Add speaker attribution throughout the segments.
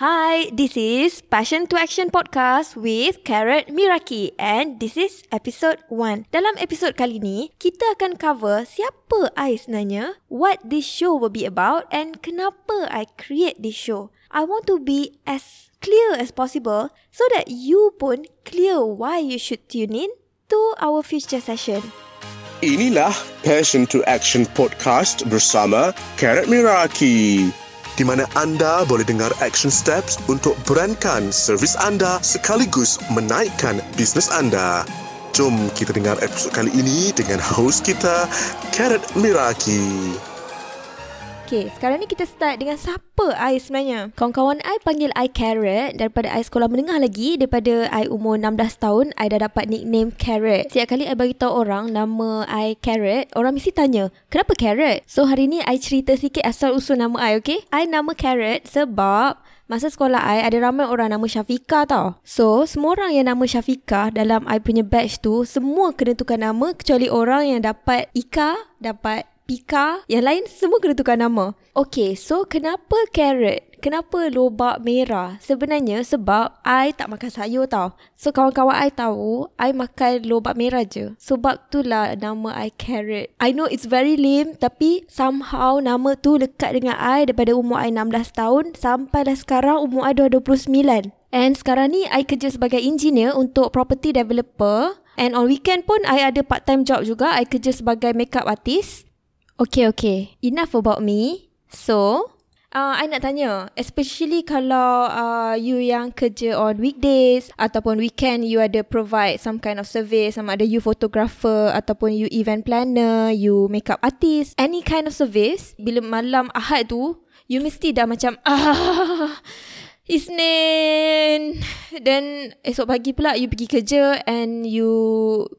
Speaker 1: Hi, this is Passion to Action Podcast with Carrot Miraki and this is episode 1. Dalam episode kali ni, kita akan cover siapa I sebenarnya, what this show will be about and kenapa I create this show. I want to be as clear as possible so that you pun clear why you should tune in to our future session.
Speaker 2: Inilah Passion to Action Podcast bersama Carrot Miraki di mana anda boleh dengar action steps untuk berankan servis anda sekaligus menaikkan bisnes anda. Jom kita dengar episod kali ini dengan host kita, Carrot Miraki.
Speaker 1: Okay, sekarang ni kita start dengan siapa I sebenarnya. Kawan-kawan I panggil I Carrot daripada I sekolah menengah lagi. Daripada I umur 16 tahun, I dah dapat nickname Carrot. Setiap kali I bagi tahu orang nama I Carrot, orang mesti tanya, kenapa Carrot? So hari ni I cerita sikit asal usul nama I, okay? I nama Carrot sebab Masa sekolah I ada ramai orang nama Syafika tau. So, semua orang yang nama Syafika dalam I punya batch tu, semua kena tukar nama kecuali orang yang dapat Ika, dapat Pika. Yang lain semua kena tukar nama. Okay, so kenapa carrot? Kenapa lobak merah? Sebenarnya sebab I tak makan sayur tau. So kawan-kawan I tahu, I makan lobak merah je. Sebab tu lah nama I carrot. I know it's very lame tapi somehow nama tu lekat dengan I daripada umur I 16 tahun sampai dah sekarang umur I dah 29. And sekarang ni I kerja sebagai engineer untuk property developer. And on weekend pun I ada part time job juga. I kerja sebagai makeup artist. Okay, okay. Enough about me. So, uh, I nak tanya, especially kalau uh, you yang kerja on weekdays ataupun weekend, you ada provide some kind of service, sama ada you photographer ataupun you event planner, you makeup artist, any kind of service, bila malam ahad tu, you mesti dah macam, ah, Isnin. Then esok pagi pula you pergi kerja And you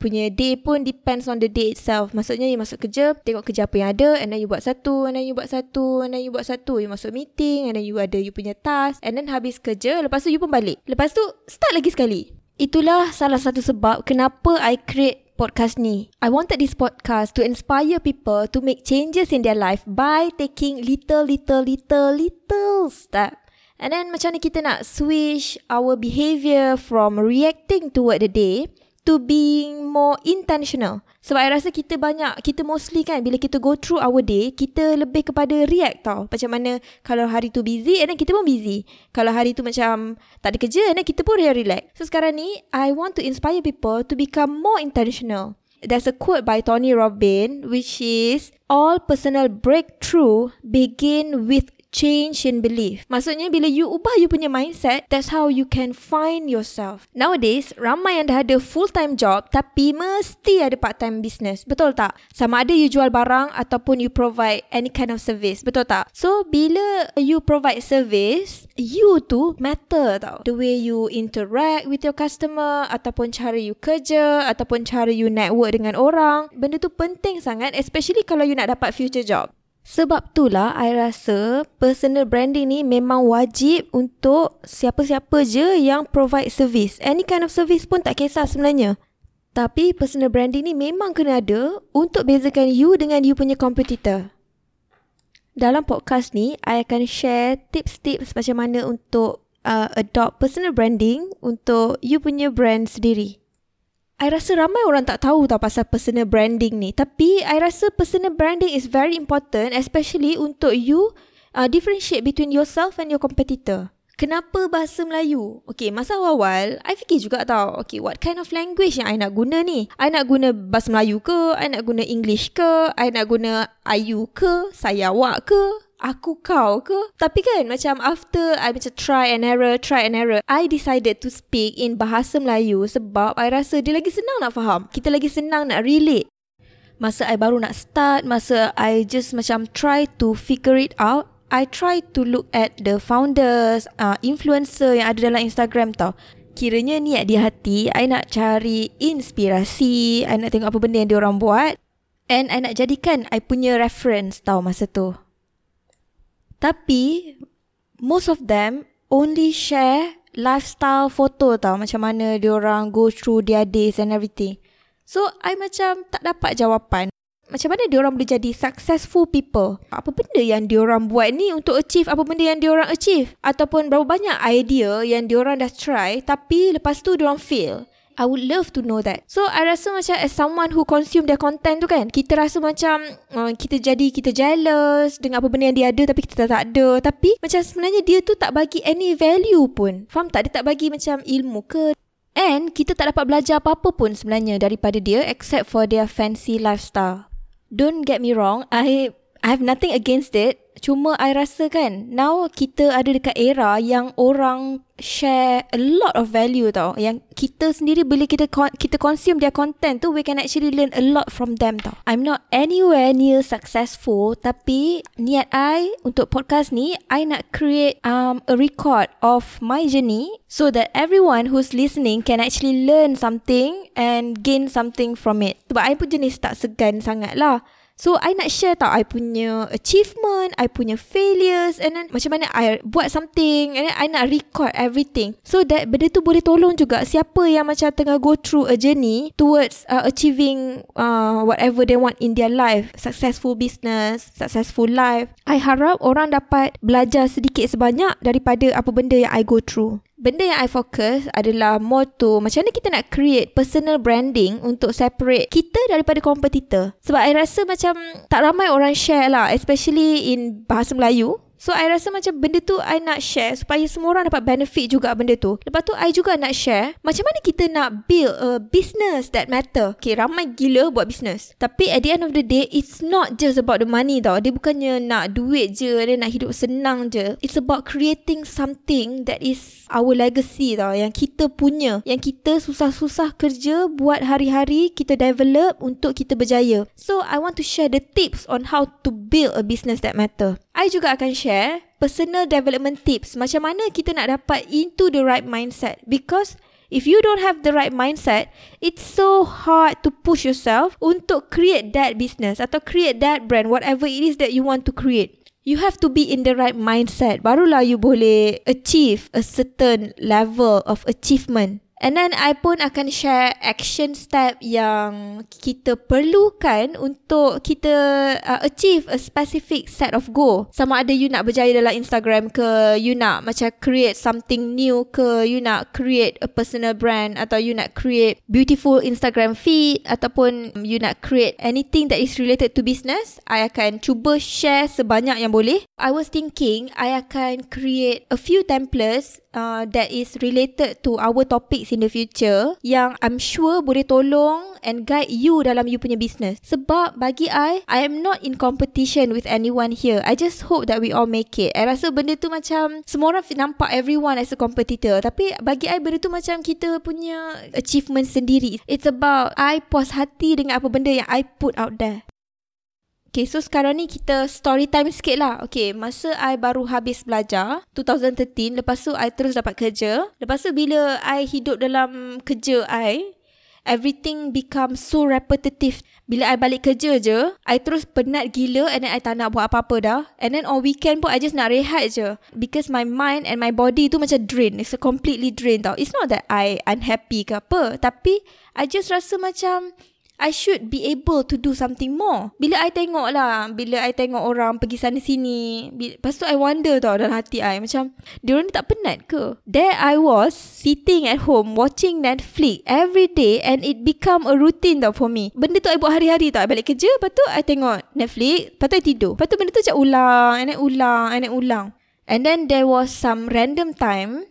Speaker 1: punya day pun depends on the day itself. Maksudnya you masuk kerja Tengok kerja apa yang ada And then you buat satu And then you buat satu And then you buat satu. You masuk meeting And then you ada you punya task And then habis kerja Lepas tu you pun balik. Lepas tu start lagi sekali. Itulah salah satu sebab Kenapa I create podcast ni. I wanted this podcast To inspire people To make changes in their life By taking little little little little step And then macam mana kita nak switch our behaviour from reacting toward the day to being more intentional. Sebab I rasa kita banyak, kita mostly kan bila kita go through our day, kita lebih kepada react tau. Macam mana kalau hari tu busy and then kita pun busy. Kalau hari tu macam tak ada kerja and then kita pun relax. So sekarang ni, I want to inspire people to become more intentional. There's a quote by Tony Robbins which is, All personal breakthrough begin with change in belief. Maksudnya bila you ubah you punya mindset, that's how you can find yourself. Nowadays, ramai yang dah ada full-time job tapi mesti ada part-time business. Betul tak? Sama ada you jual barang ataupun you provide any kind of service. Betul tak? So, bila you provide service, you tu matter tau. The way you interact with your customer ataupun cara you kerja ataupun cara you network dengan orang. Benda tu penting sangat especially kalau you nak dapat future job. Sebab itulah I rasa personal branding ni memang wajib untuk siapa-siapa je yang provide service. Any kind of service pun tak kisah sebenarnya. Tapi personal branding ni memang kena ada untuk bezakan you dengan you punya competitor. Dalam podcast ni, I akan share tips-tips macam mana untuk uh, adopt personal branding untuk you punya brand sendiri. I rasa ramai orang tak tahu tau pasal personal branding ni. Tapi I rasa personal branding is very important especially untuk you uh, differentiate between yourself and your competitor. Kenapa bahasa Melayu? Okay, masa awal-awal, I fikir juga tau, okay, what kind of language yang I nak guna ni? I nak guna bahasa Melayu ke? I nak guna English ke? I nak guna Ayu ke? Sayawak ke? Aku kau ke? Tapi kan macam after I macam try and error, try and error, I decided to speak in bahasa Melayu sebab I rasa dia lagi senang nak faham. Kita lagi senang nak relate. Masa I baru nak start, masa I just macam try to figure it out, I try to look at the founders, uh, influencer yang ada dalam Instagram tau. Kiranya niat di hati, I nak cari inspirasi, I nak tengok apa benda yang dia orang buat. And I nak jadikan I punya reference tau masa tu. Tapi most of them only share lifestyle photo tau macam mana dia orang go through their days and everything. So I macam tak dapat jawapan. macam mana diorang boleh jadi successful people. Apa benda yang diorang buat ni untuk achieve apa benda yang diorang achieve. Ataupun berapa banyak idea yang diorang dah try tapi lepas tu diorang fail. I would love to know that. So I rasa macam as someone who consume their content tu kan, kita rasa macam uh, kita jadi kita jealous dengan apa benda yang dia ada tapi kita tak ada. Tapi macam sebenarnya dia tu tak bagi any value pun. Faham tak? Dia tak bagi macam ilmu ke. And kita tak dapat belajar apa-apa pun sebenarnya daripada dia except for their fancy lifestyle. Don't get me wrong, I I have nothing against it. Cuma I rasa kan Now kita ada dekat era Yang orang Share a lot of value tau. Yang kita sendiri Bila kita kita consume their content tu We can actually learn a lot from them tau. I'm not anywhere near successful Tapi Niat I Untuk podcast ni I nak create um, A record of my journey So that everyone who's listening Can actually learn something And gain something from it. Sebab I pun jenis tak segan sangat lah So I nak share tau I punya achievement I punya failures And then macam mana I buat something And then I nak record everything. So that benda tu boleh tolong juga Siapa yang macam tengah go through a journey Towards uh, achieving uh, whatever they want in their life. Successful business Successful life. I harap orang dapat belajar sedikit sebanyak Daripada apa benda yang I go through benda yang I fokus adalah more to macam mana kita nak create personal branding untuk separate kita daripada kompetitor. Sebab I rasa macam tak ramai orang share lah especially in bahasa Melayu. So I rasa macam benda tu I nak share supaya semua orang dapat benefit juga benda tu. Lepas tu I juga nak share macam mana kita nak build a business that matter. Okay ramai gila buat business. Tapi at the end of the day it's not just about the money tau. Dia bukannya nak duit je, dia nak hidup senang je. It's about creating something that is our legacy tau. Yang kita punya. Yang kita susah-susah kerja buat hari-hari kita develop untuk kita berjaya. So I want to share the tips on how to build a business that matter. I juga akan share personal development tips macam mana kita nak dapat into the right mindset because if you don't have the right mindset it's so hard to push yourself untuk create that business atau create that brand whatever it is that you want to create You have to be in the right mindset. Barulah you boleh achieve a certain level of achievement. And then I pun akan share action step yang kita perlukan untuk kita uh, achieve a specific set of goal. Sama ada you nak berjaya dalam Instagram ke, you nak macam create something new ke, you nak create a personal brand atau you nak create beautiful Instagram feed ataupun you nak create anything that is related to business. I akan cuba share sebanyak yang boleh. I was thinking I akan create a few templates uh, that is related to our topics in the future yang I'm sure boleh tolong and guide you dalam you punya business. Sebab bagi I, I am not in competition with anyone here. I just hope that we all make it. I rasa benda tu macam semua orang nampak everyone as a competitor. Tapi bagi I benda tu macam kita punya achievement sendiri. It's about I puas hati dengan apa benda yang I put out there. Okay, so sekarang ni kita story time sikit lah. Okay, masa I baru habis belajar, 2013, lepas tu I terus dapat kerja. Lepas tu bila I hidup dalam kerja I, everything become so repetitive. Bila I balik kerja je, I terus penat gila and then I tak nak buat apa-apa dah. And then on weekend pun I just nak rehat je. Because my mind and my body tu macam drain. It's a completely drain tau. It's not that I unhappy ke apa. Tapi I just rasa macam I should be able to do something more. Bila I tengok lah, bila I tengok orang pergi sana sini, lepas tu I wonder tau dalam hati I macam, dia orang tak penat ke? There I was sitting at home watching Netflix every day and it become a routine tau for me. Benda tu I buat hari-hari tau. I balik kerja, lepas tu I tengok Netflix, lepas tu I tidur. Lepas tu benda tu macam ulang, and then ulang, and then ulang. And then there was some random time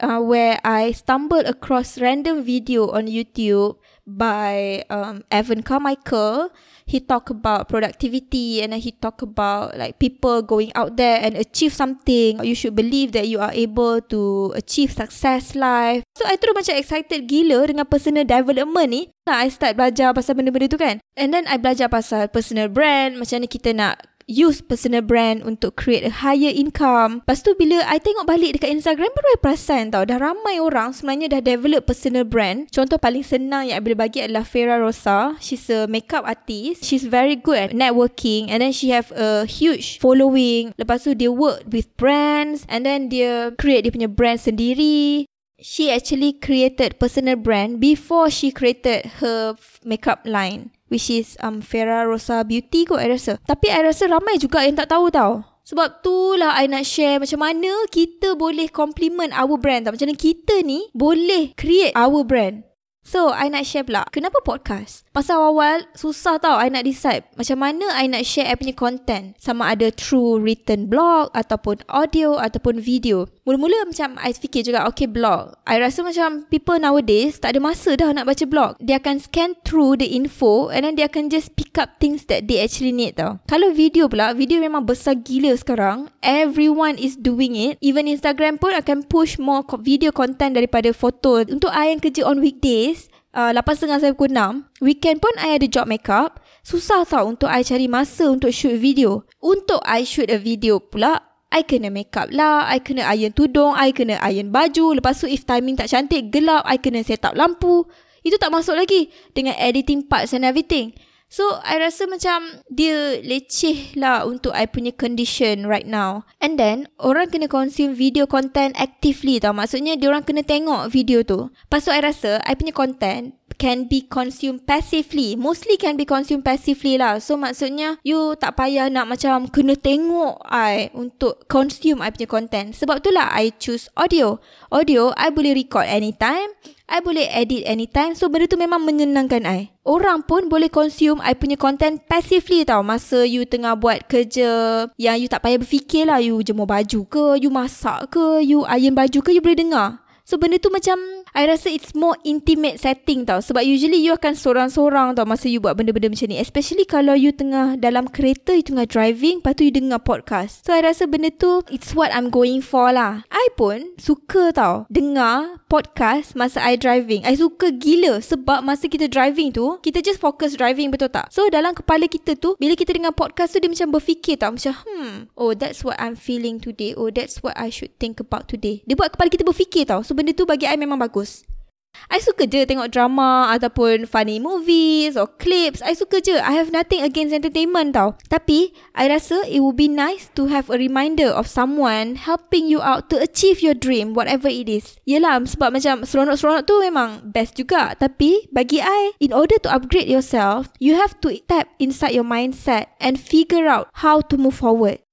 Speaker 1: uh, where I stumbled across random video on YouTube by um, Evan Carmichael. He talk about productivity and then he talk about like people going out there and achieve something. You should believe that you are able to achieve success life. So I terus macam excited gila dengan personal development ni. I start belajar pasal benda-benda tu kan. And then I belajar pasal personal brand. Macam ni kita nak use personal brand untuk create a higher income. Lepas tu bila I tengok balik dekat Instagram baru I perasan tau dah ramai orang sebenarnya dah develop personal brand. Contoh paling senang yang I boleh bagi adalah Farah Rosa. She's a makeup artist. She's very good at networking and then she have a huge following. Lepas tu dia work with brands and then dia create dia punya brand sendiri. She actually created personal brand before she created her makeup line. which is um Farah Rosa Beauty kot I rasa. Tapi I rasa ramai juga yang tak tahu tau. Sebab tu lah I nak share macam mana kita boleh compliment our brand tau. Macam mana kita ni boleh create our brand. So, I nak share pula. Kenapa podcast? Pasal awal-awal, susah tau I nak decide macam mana I nak share I punya content. Sama ada through written blog, ataupun audio, ataupun video. Mula-mula macam I fikir juga, okay blog. I rasa macam people nowadays tak ada masa dah nak baca blog. Dia akan scan through the info and then dia akan just pick up things that they actually need tau. Kalau video pula, video memang besar gila sekarang. Everyone is doing it. Even Instagram pun akan push more video content daripada foto. Untuk I yang kerja on weekdays, uh, 8.30 sampai pukul 6, weekend pun I ada job makeup. Susah tau untuk I cari masa untuk shoot video. Untuk I shoot a video pula, I kena make up lah, I kena iron tudung, I kena iron baju. Lepas tu if timing tak cantik, gelap, I kena set up lampu. Itu tak masuk lagi dengan editing parts and everything. So, I rasa macam dia leceh lah untuk I punya condition right now. And then, orang kena consume video content actively tau. Maksudnya, dia orang kena tengok video tu. Tu, I rasa I punya content can be consumed passively. Mostly can be consumed passively lah. So, maksudnya, you tak payah nak macam kena tengok I untuk consume I punya content. Sebab tu lah I choose audio. Audio, I boleh record anytime. I boleh edit anytime. So, benda tu memang menyenangkan I. Orang pun boleh consume I punya content passively tau. Masa you tengah buat kerja yang you tak payah berfikir lah. You jemur baju ke, you masak ke, you iron baju ke, you boleh dengar. So benda tu macam I rasa it's more intimate setting tau. Sebab usually you akan sorang-sorang tau Masa you buat benda-benda macam ni. Especially kalau you tengah dalam kereta You tengah driving Lepas tu you dengar podcast. So I rasa benda tu It's what I'm going for lah. I pun suka tau Dengar podcast masa I driving. I suka gila Sebab masa kita driving tu Kita just fokus driving betul tak? So dalam kepala kita tu Bila kita dengar podcast tu Dia macam berfikir tau. Macam hmm Oh that's what I'm feeling today. Oh that's what I should think about today. Dia buat kepala kita berfikir tau. So benda tu bagi I memang bagus. I suka je tengok drama ataupun funny movies or clips. I suka je. I have nothing against entertainment tau. Tapi, I rasa it would be nice to have a reminder of someone helping you out to achieve your dream, whatever it is. Yelah, sebab macam seronok-seronok tu memang best juga. Tapi, bagi I, in order to upgrade yourself, you have to tap inside your mindset and figure out how to move forward.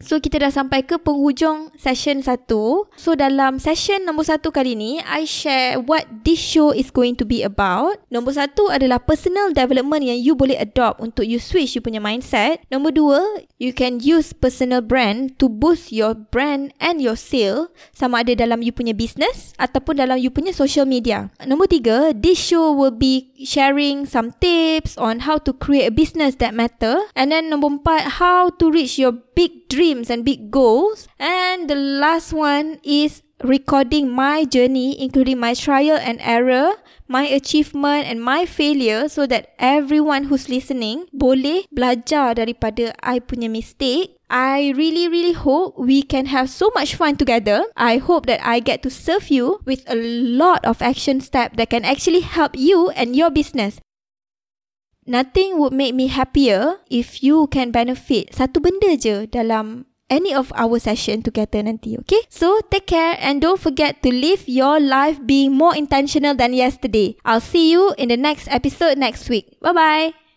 Speaker 1: So kita dah sampai ke penghujung session satu. So dalam session nombor satu kali ni, I share what this show is going to be about. Nombor satu adalah personal development yang you boleh adopt untuk you switch you punya mindset. Nombor dua, you can use personal brand to boost your brand and your sale sama ada dalam you punya business ataupun dalam you punya social media. Nombor tiga, this show will be sharing some tips on how to create a business that matter. And then nombor empat, how to reach your big dreams and big goals. And the last one is recording my journey, including my trial and error, my achievement and my failure so that everyone who's listening boleh belajar daripada I punya mistake. I really, really hope we can have so much fun together. I hope that I get to serve you with a lot of action steps that can actually help you and your business. Nothing would make me happier if you can benefit satu benda je dalam any of our session together nanti, okay? So, take care and don't forget to live your life being more intentional than yesterday. I'll see you in the next episode next week. Bye-bye.